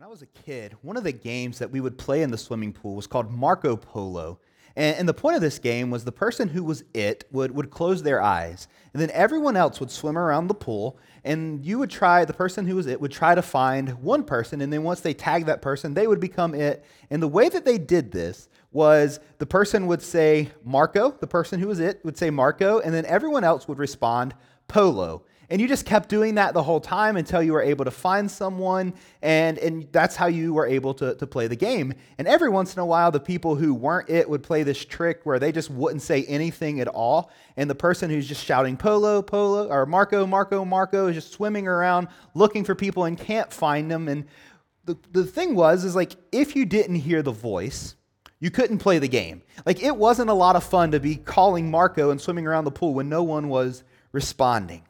When I was a kid, one of the games that we would play in the swimming pool was called Marco Polo. And, and, the point of this game was the person who was it would, would close their eyes. And then everyone else would swim around the pool. And you would try, the person who was it would try to find one person. And then once they tagged that person, they would become it. And the way that they did this was the person would say Marco, the person who was it would say Marco. And then everyone else would respond Polo. And you just kept doing that the whole time until you were able to find someone, and, and that's how you were able to, to play the game. And every once in a while, the people who weren't it would play this trick where they just wouldn't say anything at all. And the person who's just shouting Polo, Polo, or Marco, Marco, Marco is just swimming around looking for people and can't find them. And the, the thing was, is like if you didn't hear the voice, you couldn't play the game. Like it wasn't a lot of fun to be calling Marco and swimming around the pool when no one was responding.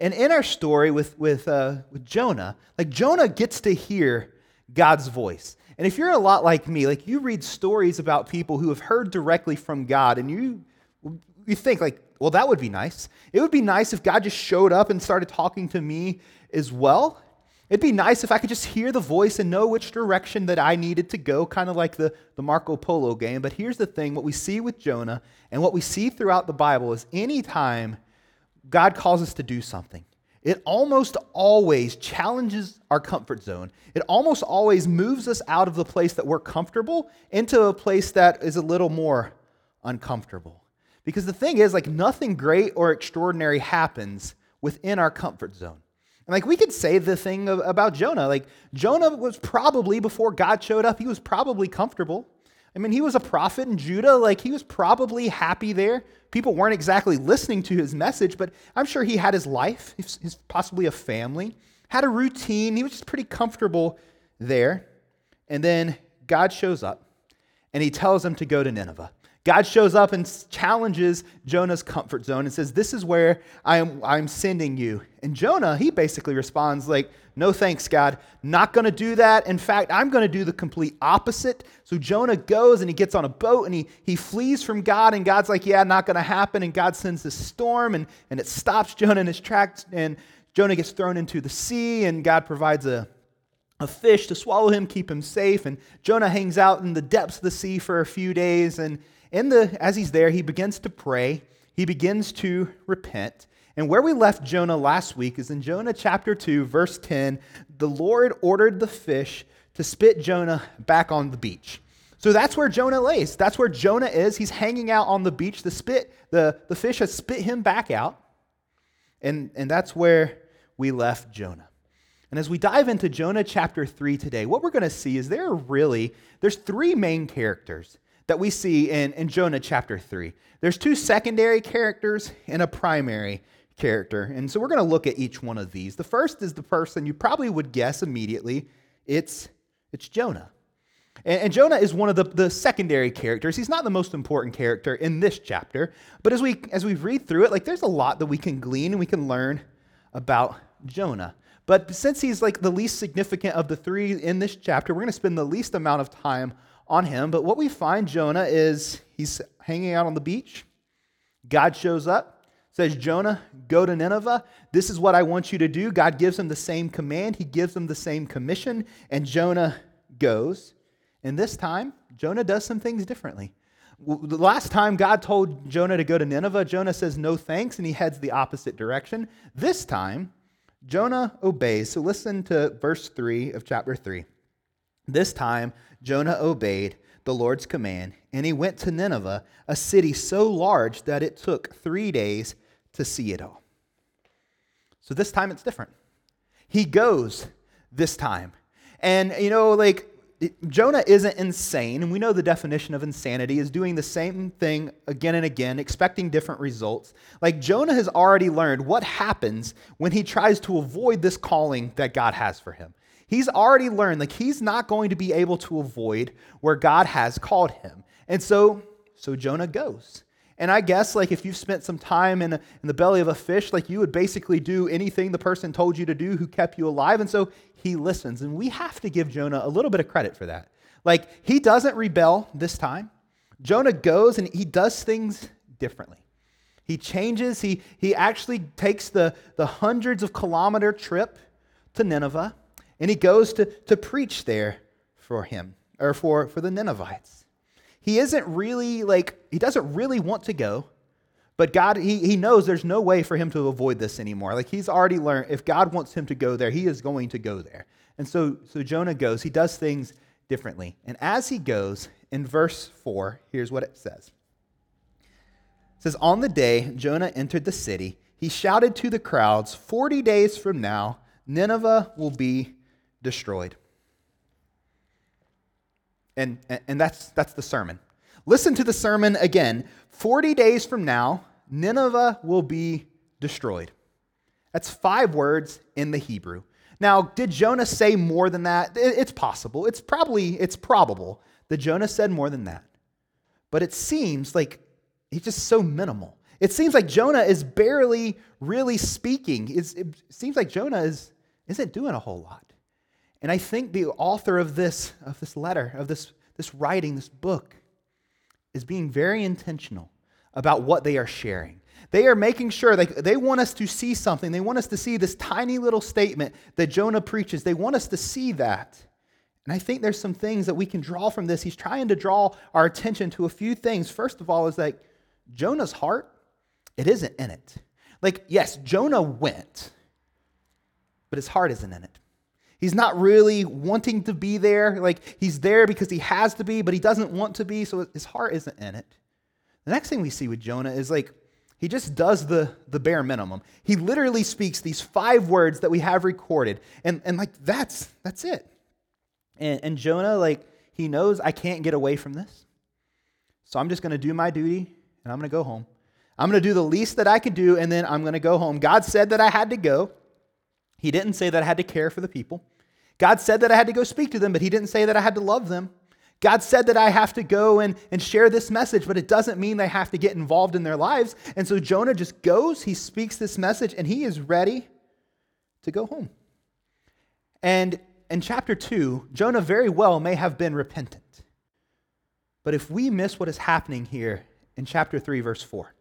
And in our story with, with, uh, with Jonah, like Jonah gets to hear God's voice. And if you're a lot like me, like you read stories about people who have heard directly from God, and you, you think, like, well, that would be nice. It would be nice if God just showed up and started talking to me as well. It'd be nice if I could just hear the voice and know which direction that I needed to go, kind of like the, the Marco Polo game. But here's the thing what we see with Jonah and what we see throughout the Bible is anytime God calls us to do something, it almost always challenges our comfort zone. It almost always moves us out of the place that we're comfortable into a place that is a little more uncomfortable. Because the thing is, like, nothing great or extraordinary happens within our comfort zone. And, like, we could say the thing about Jonah. Like, Jonah was probably, before God showed up, he was probably comfortable. I mean, he was a prophet in Judah. Like, he was probably happy there. People weren't exactly listening to his message, but I'm sure he had his life, his, possibly a family, had a routine. He was just pretty comfortable there. And then God shows up and he tells him to go to Nineveh. God shows up and challenges Jonah's comfort zone and says, This is where I am, I'm sending you. And Jonah, he basically responds, like, No thanks, God. Not going to do that. In fact, I'm going to do the complete opposite. So Jonah goes and he gets on a boat and he, he flees from God. And God's like, Yeah, not going to happen. And God sends this storm and, and it stops Jonah in his tracks. And Jonah gets thrown into the sea and God provides a a fish to swallow him, keep him safe. And Jonah hangs out in the depths of the sea for a few days. And in the, as he's there, he begins to pray, he begins to repent. And where we left Jonah last week is in Jonah chapter 2, verse 10. The Lord ordered the fish to spit Jonah back on the beach. So that's where Jonah lays. That's where Jonah is. He's hanging out on the beach. The spit, the, the fish has spit him back out. And, and that's where we left Jonah. And as we dive into Jonah chapter 3 today, what we're going to see is there are really, there's three main characters that we see in, in Jonah chapter 3. There's two secondary characters and a primary character. And so we're going to look at each one of these. The first is the person you probably would guess immediately it's, it's Jonah. And, and Jonah is one of the, the secondary characters. He's not the most important character in this chapter, but as we, as we read through it, like there's a lot that we can glean and we can learn about Jonah. But since he's like the least significant of the three in this chapter, we're going to spend the least amount of time on him. But what we find Jonah is he's hanging out on the beach. God shows up, says, Jonah, go to Nineveh. This is what I want you to do. God gives him the same command, he gives him the same commission, and Jonah goes. And this time, Jonah does some things differently. The last time God told Jonah to go to Nineveh, Jonah says no thanks and he heads the opposite direction. This time, Jonah obeys. So listen to verse 3 of chapter 3. This time, Jonah obeyed the Lord's command, and he went to Nineveh, a city so large that it took three days to see it all. So this time it's different. He goes this time. And, you know, like, Jonah isn't insane, and we know the definition of insanity is doing the same thing again and again, expecting different results. Like Jonah has already learned what happens when he tries to avoid this calling that God has for him. He's already learned, like, he's not going to be able to avoid where God has called him. And so, so Jonah goes. And I guess, like, if you've spent some time in, a, in the belly of a fish, like, you would basically do anything the person told you to do who kept you alive. And so he listens. And we have to give Jonah a little bit of credit for that. Like, he doesn't rebel this time. Jonah goes and he does things differently. He changes, he, he actually takes the, the hundreds of kilometer trip to Nineveh and he goes to, to preach there for him, or for, for the Ninevites. He isn't really like, he doesn't really want to go, but God, he, he knows there's no way for him to avoid this anymore. Like he's already learned if God wants him to go there, he is going to go there. And so, so Jonah goes. He does things differently. And as he goes, in verse 4, here's what it says. It says, On the day Jonah entered the city, he shouted to the crowds, 40 days from now, Nineveh will be destroyed. And, and that's, that's the sermon. Listen to the sermon again. 40 days from now, Nineveh will be destroyed. That's five words in the Hebrew. Now, did Jonah say more than that? It's possible. It's probably, it's probable that Jonah said more than that. But it seems like he's just so minimal. It seems like Jonah is barely really speaking. It's, it seems like Jonah is, isn't doing a whole lot. And I think the author of this, of this letter, of this, this writing, this book, is being very intentional about what they are sharing. They are making sure they, they want us to see something. They want us to see this tiny little statement that Jonah preaches. They want us to see that. And I think there's some things that we can draw from this. He's trying to draw our attention to a few things. First of all, is like Jonah's heart, it isn't in it. Like, yes, Jonah went, but his heart isn't in it. He's not really wanting to be there. Like, he's there because he has to be, but he doesn't want to be, so his heart isn't in it. The next thing we see with Jonah is like, he just does the, the bare minimum. He literally speaks these five words that we have recorded. And, and like, that's, that's it. And, and Jonah, like, he knows I can't get away from this. So I'm just going to do my duty and I'm going to go home. I'm going to do the least that I can do, and then I'm going to go home. God said that I had to go. He didn't say that I had to care for the people. God said that I had to go speak to them, but He didn't say that I had to love them. God said that I have to go and, and share this message, but it doesn't mean they have to get involved in their lives. And so Jonah just goes, he speaks this message, and he is ready to go home. And in chapter 2, Jonah very well may have been repentant. But if we miss what is happening here in chapter 3, verse 4,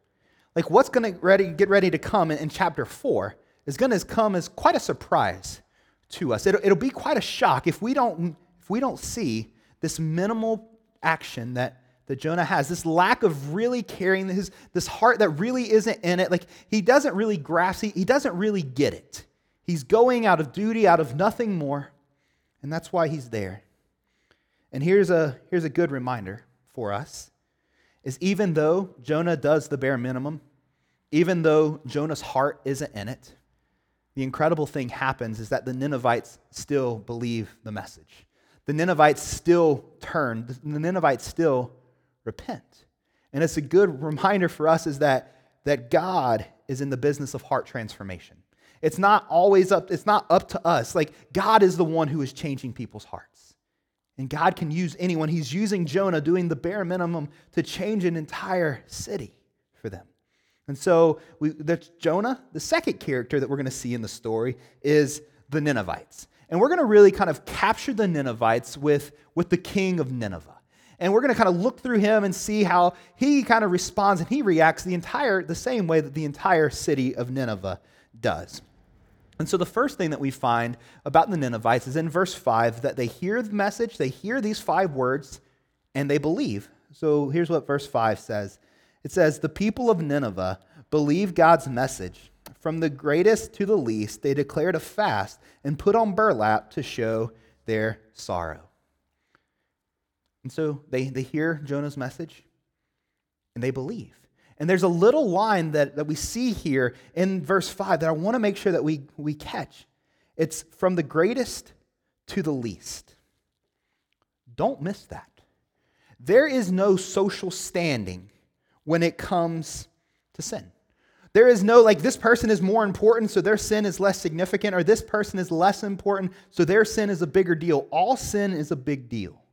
like what's going to get ready to come in, in chapter 4 is going to come as quite a surprise to us. It'll, it'll be quite a shock if we don't, if we don't see this minimal action that, that Jonah has, this lack of really caring, his, this heart that really isn't in it. Like he doesn't really grasp, he, he doesn't really get it. He's going out of duty, out of nothing more, and that's why he's there. And here's a, here's a good reminder for us is even though Jonah does the bare minimum, even though Jonah's heart isn't in it, the incredible thing happens is that the Ninevites still believe the message. The Ninevites still turn, the Ninevites still repent. And it's a good reminder for us is that, that God is in the business of heart transformation. It's not always up, it's not up to us. Like God is the one who is changing people's hearts. And God can use anyone. He's using Jonah doing the bare minimum to change an entire city for them. And so we, that's Jonah. The second character that we're going to see in the story is the Ninevites. And we're going to really kind of capture the Ninevites with, with the king of Nineveh. And we're going to kind of look through him and see how he kind of responds and he reacts the entire the same way that the entire city of Nineveh does. And so the first thing that we find about the Ninevites is in verse 5 that they hear the message, they hear these five words, and they believe. So here's what verse 5 says it says, The people of Nineveh believed God's message. From the greatest to the least, they declared a fast and put on burlap to show their sorrow. And so they, they hear Jonah's message and they believe. And there's a little line that, that we see here in verse 5 that I want to make sure that we, we catch. It's from the greatest to the least. Don't miss that. There is no social standing when it comes to sin. There is no like this person is more important, so their sin is less significant, or this person is less important, so their sin is a bigger deal. All sin is a big deal.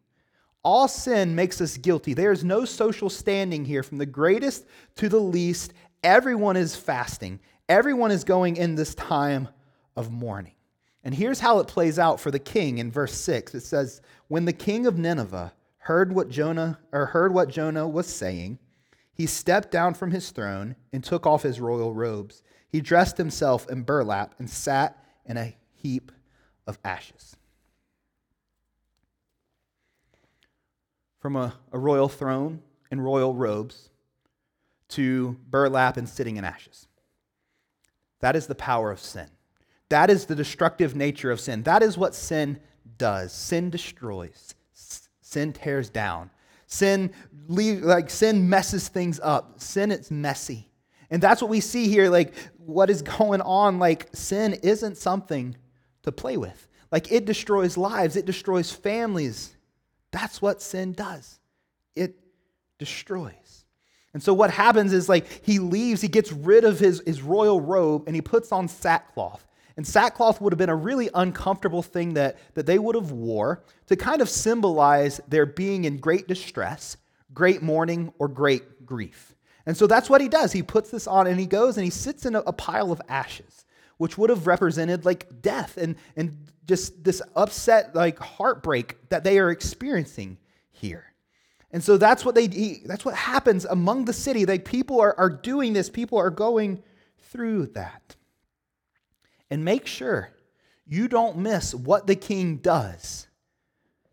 All sin makes us guilty. There is no social standing here from the greatest to the least. Everyone is fasting, everyone is going in this time of mourning. And here's how it plays out for the king in verse 6. It says, When the king of Nineveh heard what Jonah or heard what Jonah was saying, he stepped down from his throne and took off his royal robes. He dressed himself in burlap and sat in a heap of ashes. From a, a royal throne and royal robes to burlap and sitting in ashes. That is the power of sin. That is the destructive nature of sin. That is what sin does. Sin destroys, sin tears down, Sin leave, like sin messes things up. Sin it's messy. And that's what we see here like what is going on like sin isn't something to play with. Like it destroys lives, it destroys families. That's what sin does. It destroys. And so what happens is like he leaves, he gets rid of his, his royal robe and he puts on sackcloth. And sackcloth would have been a really uncomfortable thing that, that they would have wore to kind of symbolize their being in great distress, great mourning, or great grief. And so that's what he does. He puts this on and he goes and he sits in a, a pile of ashes, which would have represented like death and, and just this upset, like heartbreak that they are experiencing here. And so that's what they that's what happens among the city. Like people are, are doing this, people are going through that. And make sure you don't miss what the king does.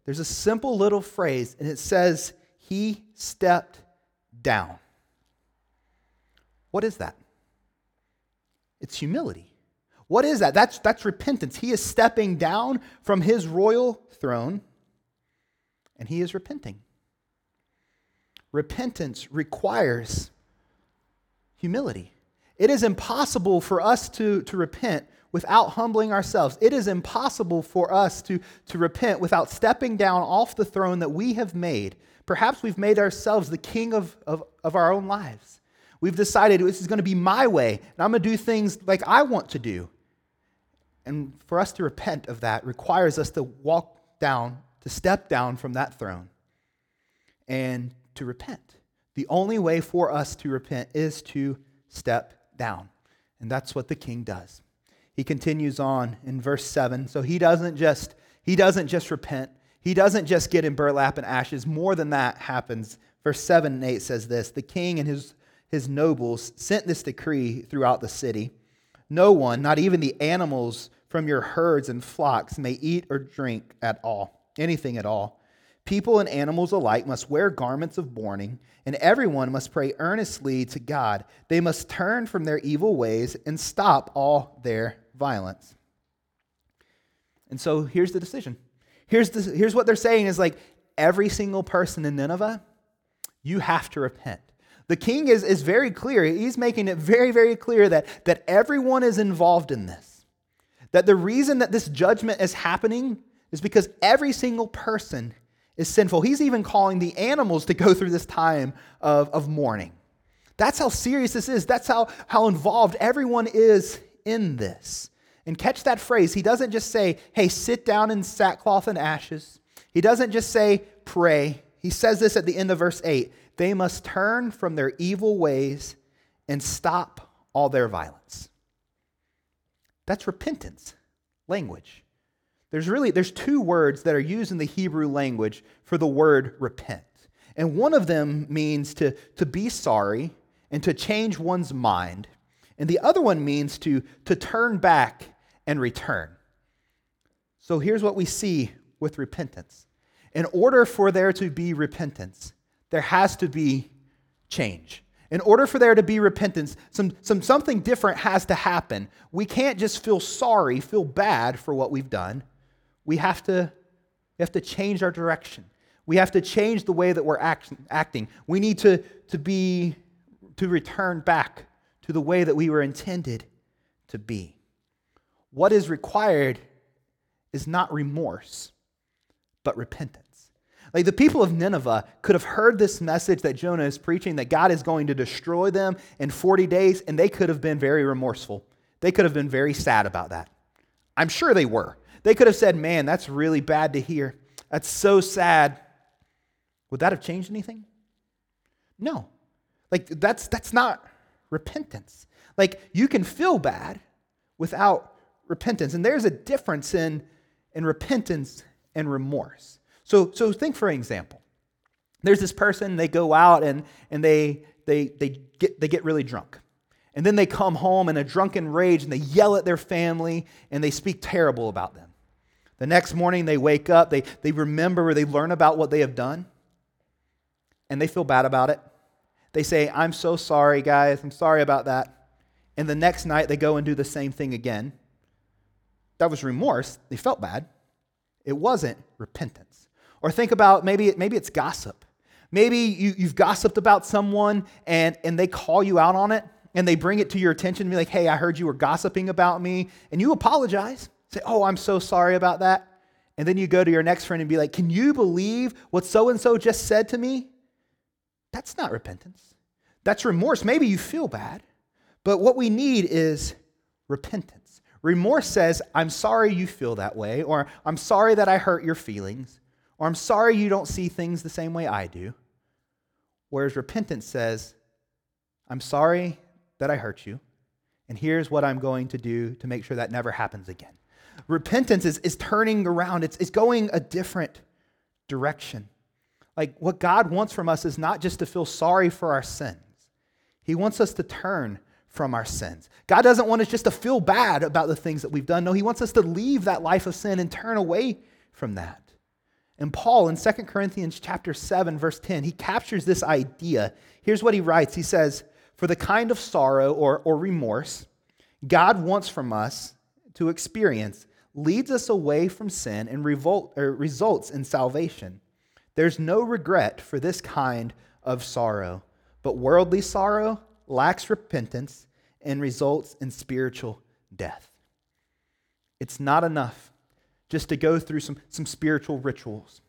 There's a simple little phrase, and it says, He stepped down. What is that? It's humility. What is that? That's, that's repentance. He is stepping down from his royal throne and he is repenting. Repentance requires humility. It is impossible for us to, to repent without humbling ourselves. It is impossible for us to, to repent without stepping down off the throne that we have made. Perhaps we've made ourselves the king of, of, of our own lives. We've decided this is going to be my way, and I'm going to do things like I want to do. And for us to repent of that requires us to walk down, to step down from that throne, and to repent. The only way for us to repent is to step down. And that's what the king does. He continues on in verse 7. So he doesn't just he doesn't just repent. He doesn't just get in burlap and ashes. More than that happens. Verse 7 and 8 says this The king and his his nobles sent this decree throughout the city No one, not even the animals from your herds and flocks, may eat or drink at all, anything at all. People and animals alike must wear garments of mourning, and everyone must pray earnestly to God. They must turn from their evil ways and stop all their violence. And so here's the decision. Here's, the, here's what they're saying is like every single person in Nineveh, you have to repent. The king is, is very clear. He's making it very, very clear that, that everyone is involved in this. That the reason that this judgment is happening is because every single person is sinful. He's even calling the animals to go through this time of, of mourning. That's how serious this is. That's how, how involved everyone is in this. And catch that phrase. He doesn't just say, hey, sit down in sackcloth and ashes. He doesn't just say, pray. He says this at the end of verse 8 they must turn from their evil ways and stop all their violence. That's repentance language. There's really there's two words that are used in the Hebrew language for the word repent. And one of them means to, to be sorry and to change one's mind. And the other one means to, to turn back and return. So here's what we see with repentance. In order for there to be repentance, there has to be change. In order for there to be repentance, some, some, something different has to happen. We can't just feel sorry, feel bad for what we've done. We have to, we have to change our direction. We have to change the way that we're act, acting. We need to, to be to return back to the way that we were intended to be. What is required is not remorse, but repentance. Like the people of Nineveh could have heard this message that Jonah is preaching that God is going to destroy them in 40 days, and they could have been very remorseful. They could have been very sad about that. I'm sure they were. They could have said, Man, that's really bad to hear. That's so sad. Would that have changed anything? No. Like that's that's not repentance. Like you can feel bad without repentance. And there's a difference in, in repentance and remorse. So, so think for example. There's this person, they go out and, and they, they, they, get, they get really drunk. And then they come home in a drunken rage and they yell at their family and they speak terrible about them. The next morning they wake up, they, they remember or they learn about what they have done. and they feel bad about it. They say, I'm so sorry, guys. I'm sorry about that. And the next night they go and do the same thing again. That was remorse. They felt bad. It wasn't repentance. Or think about maybe, maybe it's gossip. Maybe you, you've gossiped about someone and, and they call you out on it and they bring it to your attention and be like, hey, I heard you were gossiping about me. And you apologize. Say, oh, I'm so sorry about that. And then you go to your next friend and be like, can you believe what so and so just said to me? That's not repentance. That's remorse. Maybe you feel bad, but what we need is repentance. Remorse says, I'm sorry you feel that way, or I'm sorry that I hurt your feelings, or I'm sorry you don't see things the same way I do. Whereas repentance says, I'm sorry that I hurt you, and here's what I'm going to do to make sure that never happens again. Repentance is, is turning around, it's, it's going a different direction. Like what God wants from us is not just to feel sorry for our sins, He wants us to turn from our sins. God doesn't want us just to feel bad about the things that we've done. No, He wants us to leave that life of sin and turn away from that. And Paul in 2 Corinthians chapter 7 verse 10, he captures this idea. Here's what he writes. He says, "For the kind of sorrow or, or remorse God wants from us to experience leads us away from sin and revolt, results in salvation. There's no regret for this kind of sorrow, but worldly sorrow lacks repentance and results in spiritual death. It's not enough just to go through some, some spiritual rituals.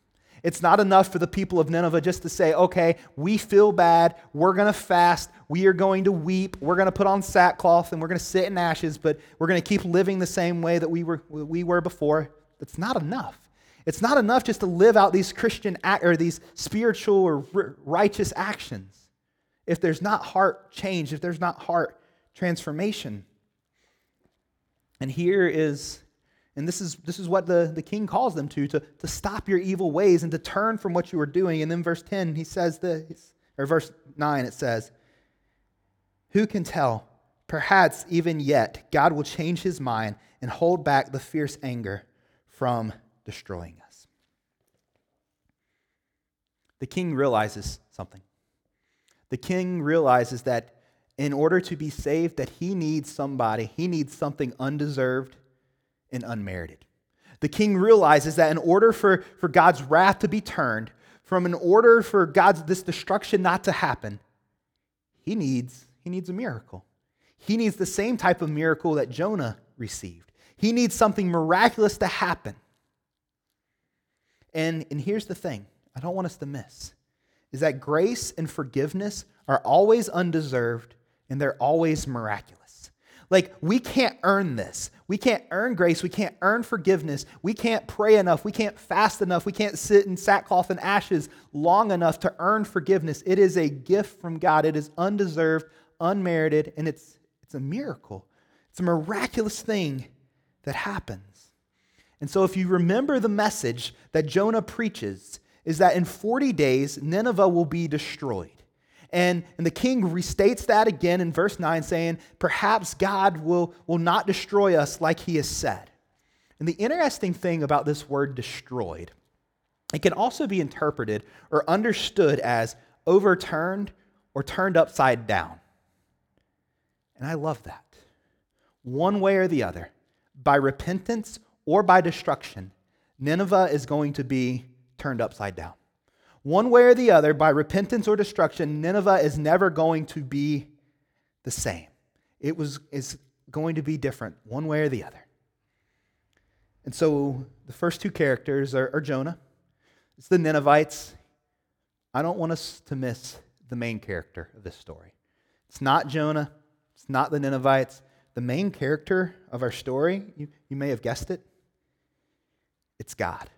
It's not enough for the people of Nineveh just to say, okay, we feel bad. We're going to fast. We are going to weep. We're going to put on sackcloth and we're going to sit in ashes, but we're going to keep living the same way that we were, we were before. That's not enough. It's not enough just to live out these Christian or these spiritual or righteous actions if there's not heart change, if there's not heart transformation. And here is and this is, this is what the, the king calls them to, to, to stop your evil ways and to turn from what you are doing. And then verse 10, he says this, or verse 9, it says, Who can tell? Perhaps even yet, God will change his mind and hold back the fierce anger from destroying us. The king realizes something. The king realizes that in order to be saved, that he needs somebody, he needs something undeserved and unmerited. The king realizes that in order for, for God's wrath to be turned, from in order for God's this destruction not to happen, he needs, he needs a miracle. He needs the same type of miracle that Jonah received. He needs something miraculous to happen. And, and here's the thing I don't want us to miss is that grace and forgiveness are always undeserved and they're always miraculous. Like, we can't earn this. We can't earn grace. We can't earn forgiveness. We can't pray enough. We can't fast enough. We can't sit in sackcloth and ashes long enough to earn forgiveness. It is a gift from God. It is undeserved, unmerited, and it's, it's a miracle. It's a miraculous thing that happens. And so, if you remember the message that Jonah preaches, is that in 40 days, Nineveh will be destroyed. And, and the king restates that again in verse 9, saying, Perhaps God will, will not destroy us like he has said. And the interesting thing about this word destroyed, it can also be interpreted or understood as overturned or turned upside down. And I love that. One way or the other, by repentance or by destruction, Nineveh is going to be turned upside down. One way or the other, by repentance or destruction, Nineveh is never going to be the same. It was, is going to be different, one way or the other. And so the first two characters are, are Jonah. It's the Ninevites. I don't want us to miss the main character of this story. It's not Jonah, it's not the Ninevites. The main character of our story, you, you may have guessed it, it's God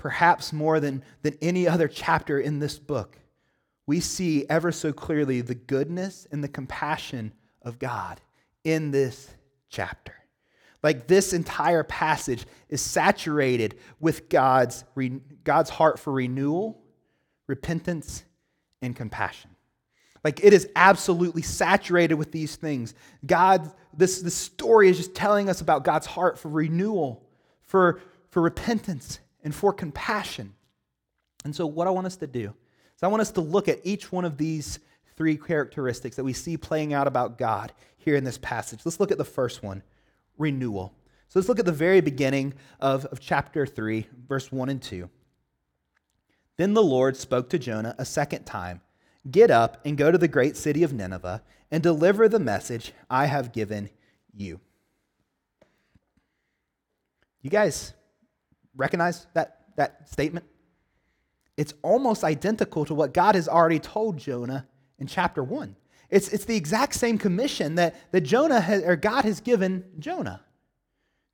perhaps more than, than any other chapter in this book, we see ever so clearly the goodness and the compassion of God in this chapter. Like this entire passage is saturated with God's, God's heart for renewal, repentance, and compassion. Like it is absolutely saturated with these things. God, this, this story is just telling us about God's heart for renewal, for, for repentance, and for compassion. And so, what I want us to do is, I want us to look at each one of these three characteristics that we see playing out about God here in this passage. Let's look at the first one renewal. So let's look at the very beginning of, of chapter 3, verse 1 and 2. Then the Lord spoke to Jonah a second time Get up and go to the great city of Nineveh and deliver the message I have given you. You guys recognize that, that statement? It's almost identical to what God has already told Jonah in chapter 1. It's, it's the exact same commission that, that Jonah has, or God has given Jonah.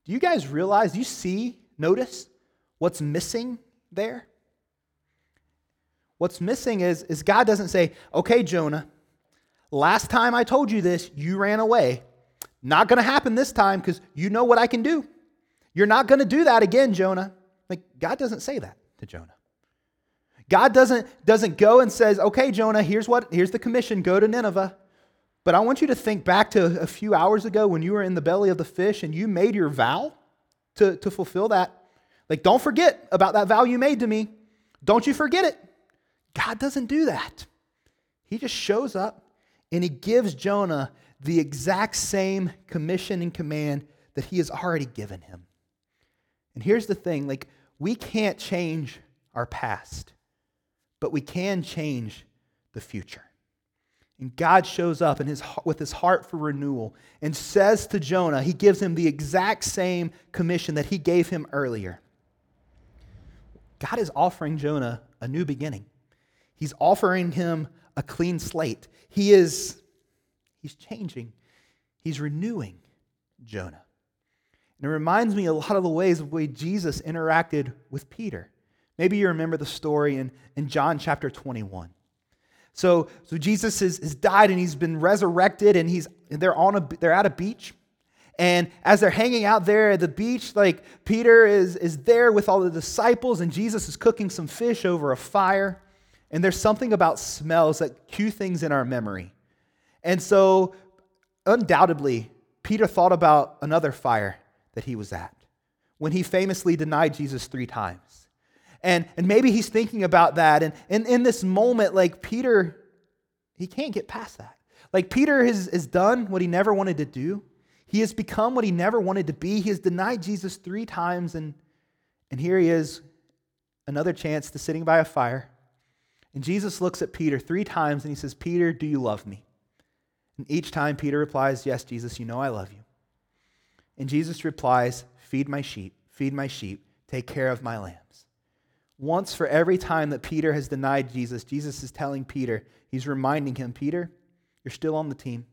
Do you guys realize, do you see, notice what's missing there? What's missing is, is God doesn't say, okay, Jonah, last time I told you this, you ran away. Not going to happen this time because you know what I can do. You're not going to do that again, Jonah. Like, God doesn't say that to Jonah. God doesn't, doesn't go and says, okay, Jonah, here's what, here's the commission, go to Nineveh. But I want you to think back to a few hours ago when you were in the belly of the fish and you made your vow to, to fulfill that. Like, don't forget about that vow you made to me. Don't you forget it. God doesn't do that. He just shows up and he gives Jonah the exact same commission and command that he has already given him. And here's the thing like, we can't change our past, but we can change the future. And God shows up in his, with his heart for renewal and says to Jonah, he gives him the exact same commission that he gave him earlier. God is offering Jonah a new beginning. He's offering him a clean slate. He is he's changing. He's renewing Jonah. And it reminds me a lot of the ways of the way Jesus interacted with Peter. Maybe you remember the story in, in John chapter 21. So, so Jesus has, has died and he's been resurrected and he's they're on a they're at a beach. And as they're hanging out there at the beach, like Peter is, is there with all the disciples, and Jesus is cooking some fish over a fire. And there's something about smells that cue things in our memory. And so, undoubtedly, Peter thought about another fire that he was at when he famously denied Jesus three times. And, and maybe he's thinking about that. And, and in this moment, like Peter, he can't get past that. Like Peter has, has done what he never wanted to do. He has become what he never wanted to be. He has denied Jesus three times. And, and here he is, another chance to sitting by a fire and Jesus looks at Peter three times and he says, Peter, do you love me? And each time Peter replies, Yes, Jesus, you know I love you. And Jesus replies, Feed my sheep, feed my sheep, take care of my lambs. Once for every time that Peter has denied Jesus, Jesus is telling Peter, he's reminding him, Peter, you're still on the team.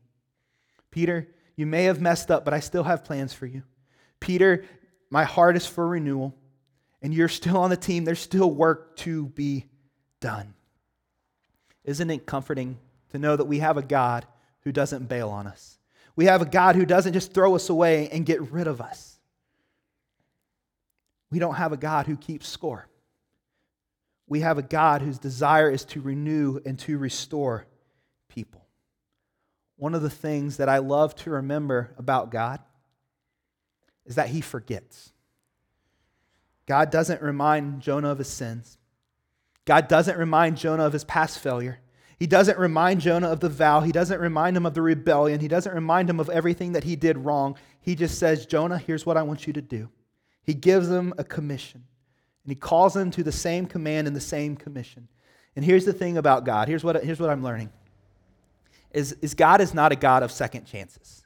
Peter, you may have messed up, but I still have plans for you. Peter, my heart is for renewal, and you're still on the team. There's still work to be done. Isn't it comforting to know that we have a God who doesn't bail on us? We have a God who doesn't just throw us away and get rid of us. We don't have a God who keeps score. We have a God whose desire is to renew and to restore people. One of the things that I love to remember about God is that he forgets. God doesn't remind Jonah of his sins. God doesn't remind Jonah of his past failure. He doesn't remind Jonah of the vow. He doesn't remind him of the rebellion. He doesn't remind him of everything that he did wrong. He just says, Jonah, here's what I want you to do. He gives him a commission, and he calls him to the same command and the same commission. And here's the thing about God. Here's what, here's what I'm learning. Is, is God is not a God of second chances.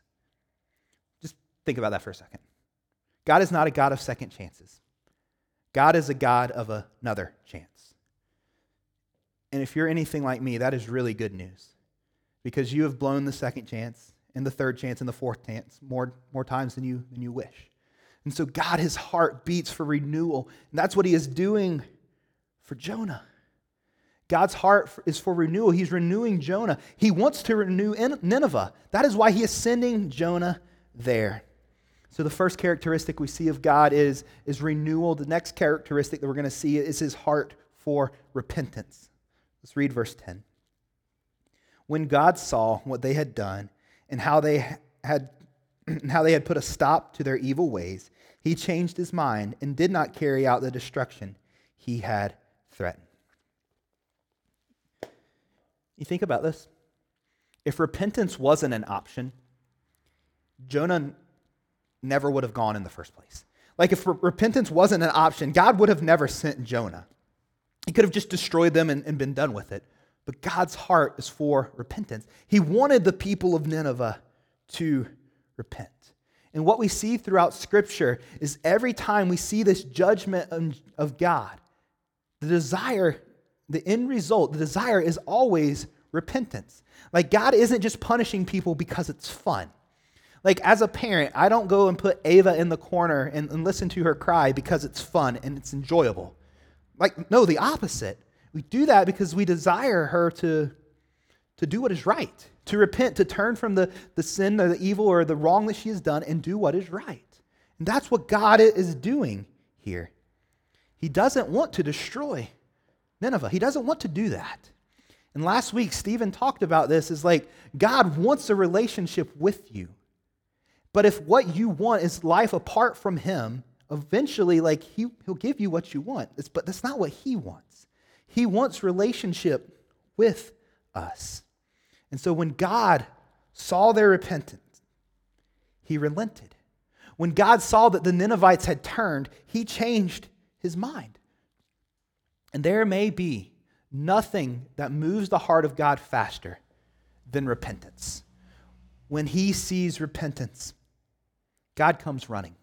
Just think about that for a second. God is not a God of second chances. God is a God of another chance. And if you're anything like me, that is really good news because you have blown the second chance and the third chance and the fourth chance more, more times than you, than you wish. And so God, his heart beats for renewal. And that's what he is doing for Jonah. God's heart is for renewal. He's renewing Jonah. He wants to renew Nineveh. That is why he is sending Jonah there. So the first characteristic we see of God is, is renewal. The next characteristic that we're going to see is his heart for repentance. Let's read verse 10. When God saw what they had done and how they had how they had put a stop to their evil ways, he changed his mind and did not carry out the destruction he had threatened. You think about this? If repentance wasn't an option, Jonah never would have gone in the first place. Like if repentance wasn't an option, God would have never sent Jonah. He could have just destroyed them and, and been done with it. But God's heart is for repentance. He wanted the people of Nineveh to repent. And what we see throughout Scripture is every time we see this judgment of God, the desire, the end result, the desire is always repentance. Like God isn't just punishing people because it's fun. Like as a parent, I don't go and put Ava in the corner and, and listen to her cry because it's fun and it's enjoyable. Like, no, the opposite. We do that because we desire her to, to do what is right, to repent, to turn from the, the sin or the evil or the wrong that she has done and do what is right. And that's what God is doing here. He doesn't want to destroy Nineveh, He doesn't want to do that. And last week, Stephen talked about this is like God wants a relationship with you. But if what you want is life apart from Him, eventually, like he, He'll give you what you want. It's, but that's not what He wants. He wants relationship with us. And so when God saw their repentance, He relented. When God saw that the Ninevites had turned, He changed His mind. And there may be nothing that moves the heart of God faster than repentance. When he sees repentance, God comes running.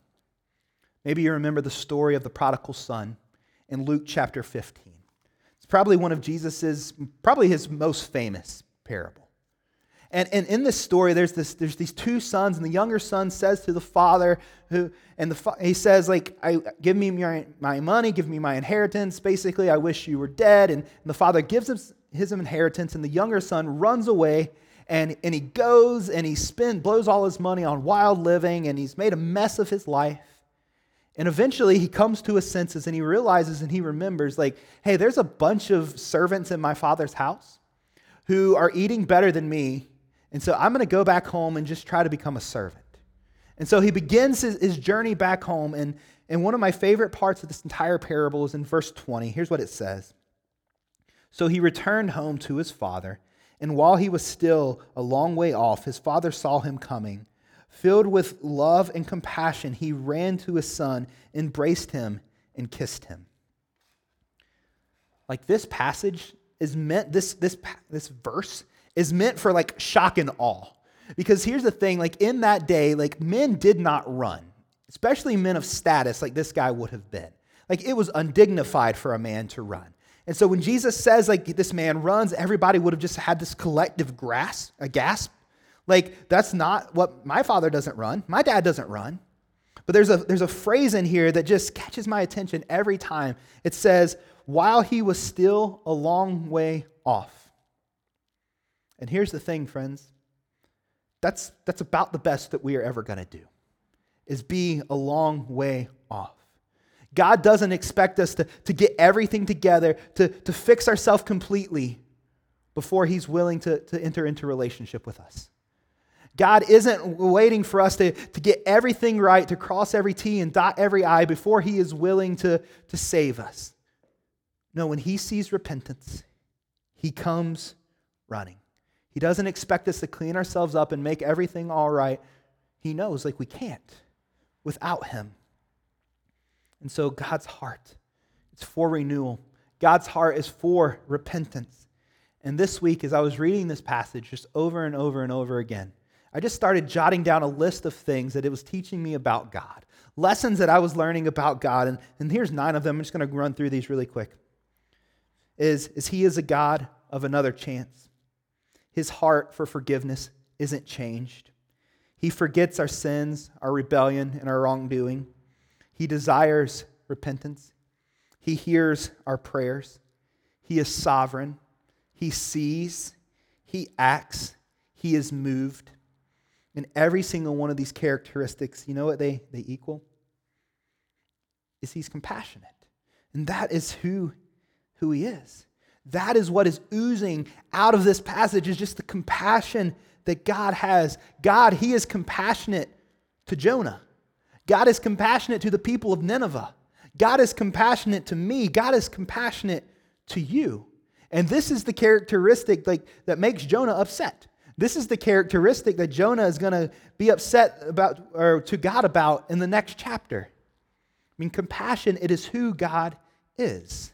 Maybe you remember the story of the prodigal son in Luke chapter 15. It's probably one of Jesus's, probably his most famous parable. And, and in this story, there's, this, there's these two sons, and the younger son says to the father, who, and the, he says, like, I, give me my, my money, give me my inheritance. Basically, I wish you were dead. And, and the father gives him his inheritance, and the younger son runs away, and, and he goes and he spend, blows all his money on wild living, and he's made a mess of his life. And eventually he comes to his senses and he realizes and he remembers, like, hey, there's a bunch of servants in my father's house who are eating better than me and so I'm going to go back home and just try to become a servant. And so he begins his, his, journey back home. And, and one of my favorite parts of this entire parable is in verse 20. Here's what it says So he returned home to his father. And while he was still a long way off, his father saw him coming. Filled with love and compassion, he ran to his son, embraced him, and kissed him. Like this passage is meant, this, this, this verse is meant for like shock and awe. Because here's the thing like in that day, like men did not run, especially men of status like this guy would have been. Like it was undignified for a man to run. And so when Jesus says like this man runs, everybody would have just had this collective grasp, a gasp. Like that's not what my father doesn't run. My dad doesn't run. But there's a there's a phrase in here that just catches my attention every time. It says, while he was still a long way off. And here's the thing, friends. That's, that's about the best that we are ever going to do, is be a long way off. God doesn't expect us to, to get everything together, to, to fix ourselves completely before He's willing to, to enter into relationship with us. God isn't waiting for us to, to get everything right, to cross every T and dot every I before He is willing to, to save us. No, when He sees repentance, He comes running. He doesn't expect us to clean ourselves up and make everything all right. He knows, like, we can't without Him. And so, God's heart is for renewal, God's heart is for repentance. And this week, as I was reading this passage just over and over and over again, I just started jotting down a list of things that it was teaching me about God, lessons that I was learning about God. And, and here's nine of them. I'm just going to run through these really quick. Is, is He is a God of another chance. His heart for forgiveness isn't changed. He forgets our sins, our rebellion, and our wrongdoing. He desires repentance. He hears our prayers. He is sovereign. He sees. He acts. He is moved. And every single one of these characteristics, you know what they, they equal? Is he's compassionate. And that is who, who he is. That is what is oozing out of this passage is just the compassion that God has. God, He is compassionate to Jonah. God is compassionate to the people of Nineveh. God is compassionate to me. God is compassionate to you. And this is the characteristic like, that makes Jonah upset. This is the characteristic that Jonah is going to be upset about or to God about in the next chapter. I mean, compassion, it is who God is.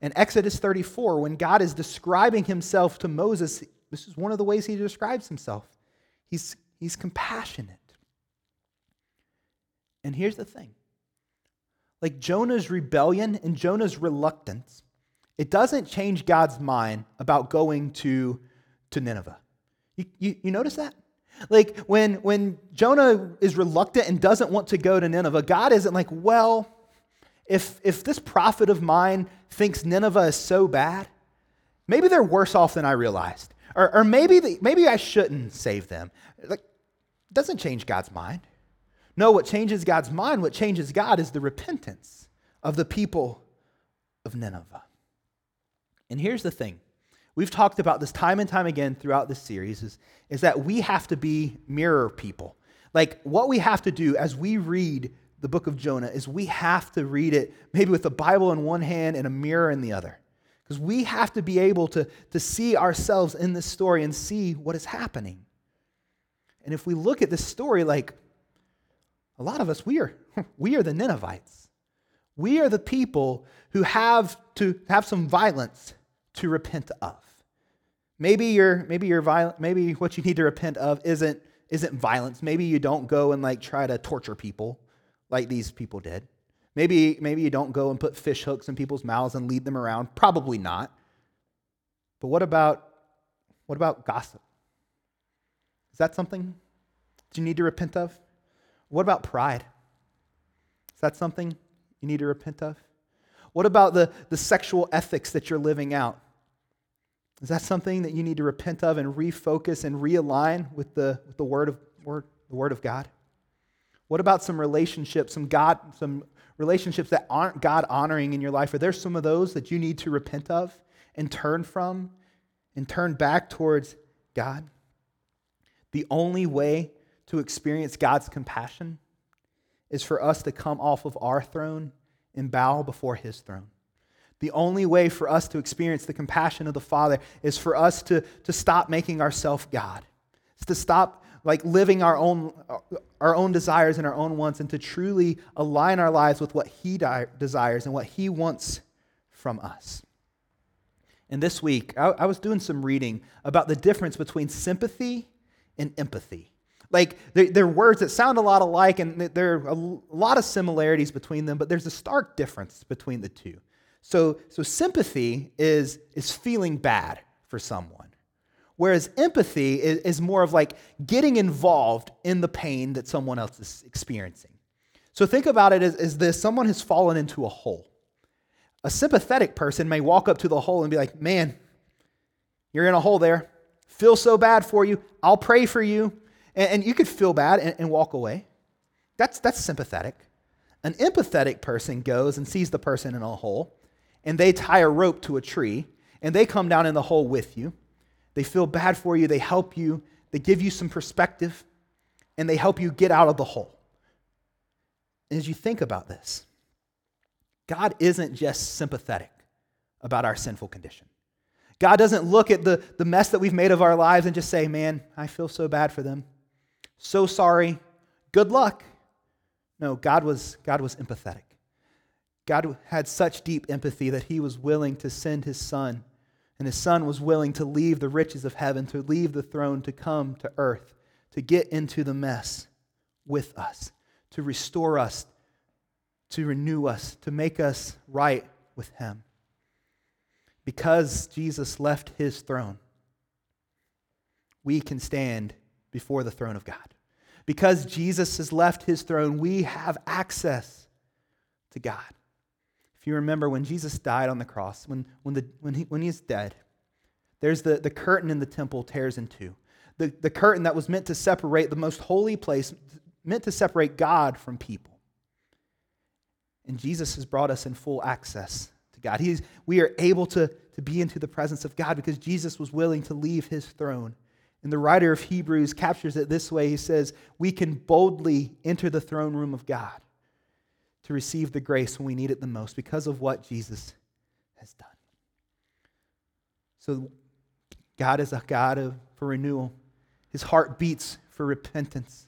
In Exodus 34, when God is describing himself to Moses, this is one of the ways he describes himself. He's, he's compassionate. And here's the thing like Jonah's rebellion and Jonah's reluctance, it doesn't change God's mind about going to, to Nineveh. You, you, you notice that? Like when, when Jonah is reluctant and doesn't want to go to Nineveh, God isn't like, well, if, if this prophet of mine thinks Nineveh is so bad, maybe they're worse off than I realized. Or, or maybe, the, maybe I shouldn't save them. Like, doesn't change God's mind. No, what changes God's mind, what changes God is the repentance of the people of Nineveh. And here's the thing we've talked about this time and time again throughout this series is, is that we have to be mirror people. Like, what we have to do as we read the book of Jonah is we have to read it maybe with the Bible in one hand and a mirror in the other. Because we have to be able to, to see ourselves in this story and see what is happening. And if we look at this story, like a lot of us, we are, we are the Ninevites. We are the people who have to have some violence to repent of. Maybe you're, maybe you're violent, maybe what you need to repent of isn't, isn't violence. Maybe you don't go and like try to torture people like these people did. Maybe, maybe you don't go and put fish hooks in people's mouths and lead them around. Probably not. But what about what about gossip? Is that something that you need to repent of? What about pride? Is that something you need to repent of? What about the, the sexual ethics that you're living out? Is that something that you need to repent of and refocus and realign with the, with the word of word, the word of God? What about some relationships, some God, some relationships that aren't God honoring in your life? Are there some of those that you need to repent of and turn from and turn back towards God? The only way to experience God's compassion is for us to come off of our throne and bow before his throne. The only way for us to experience the compassion of the Father is for us to, to stop making ourselves God. It's to stop like living our own, our own desires and our own wants and to truly align our lives with what He di- desires and what He wants from us. And this week, I, I was doing some reading about the difference between sympathy and empathy. Like, they're, they're, words that sound a lot alike, and there are a lot of similarities between them, but there's a stark difference between the two. So, so sympathy is, is feeling bad for someone. Whereas empathy is, is more of like getting involved in the pain that someone else is experiencing. So think about it as, as this someone has fallen into a hole. A sympathetic person may walk up to the hole and be like, Man, you're in a hole there. Feel so bad for you. I'll pray for you. And, and you could feel bad and, and walk away. That's, that's sympathetic. An empathetic person goes and sees the person in a hole, and they tie a rope to a tree, and they come down in the hole with you they feel bad for you, they help you, they give you some perspective, and they help you get out of the hole. And as you think about this, God isn't just sympathetic about our sinful condition. God doesn't look at the, the mess that we've made of our lives and just say, Man, I feel so bad for them. So sorry. Good luck. No, God was, God was empathetic. God had such deep empathy that he was willing to send his son and his son was willing to leave the riches of heaven, to leave the throne, to come to earth, to get into the mess with us, to restore us, to renew us, to make us right with him. Because Jesus left his throne, we can stand before the throne of God. Because Jesus has left his throne, we have access to God. If you remember when Jesus died on the cross, when, when, the, when, he, when he's dead, there's the, the curtain in the temple tears in two. The, the curtain that was meant to separate the most holy place, meant to separate God from people. And Jesus has brought us in full access to God. He's, we are able to, to be into the presence of God because Jesus was willing to leave his throne. And the writer of Hebrews captures it this way He says, We can boldly enter the throne room of God to receive the grace when we need it the most because of what Jesus has done. So, God is a God of, for renewal. His heart beats for repentance.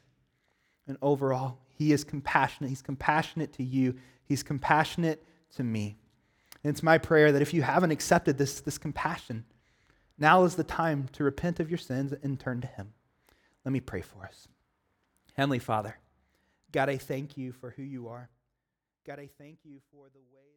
And overall, He is compassionate. He's compassionate to you, He's compassionate to me. And it's my prayer that if you haven't accepted this, this compassion, now is the time to repent of your sins and turn to Him. Let me pray for us. Heavenly Father, God, I thank you for who you are. God, I thank you for the way.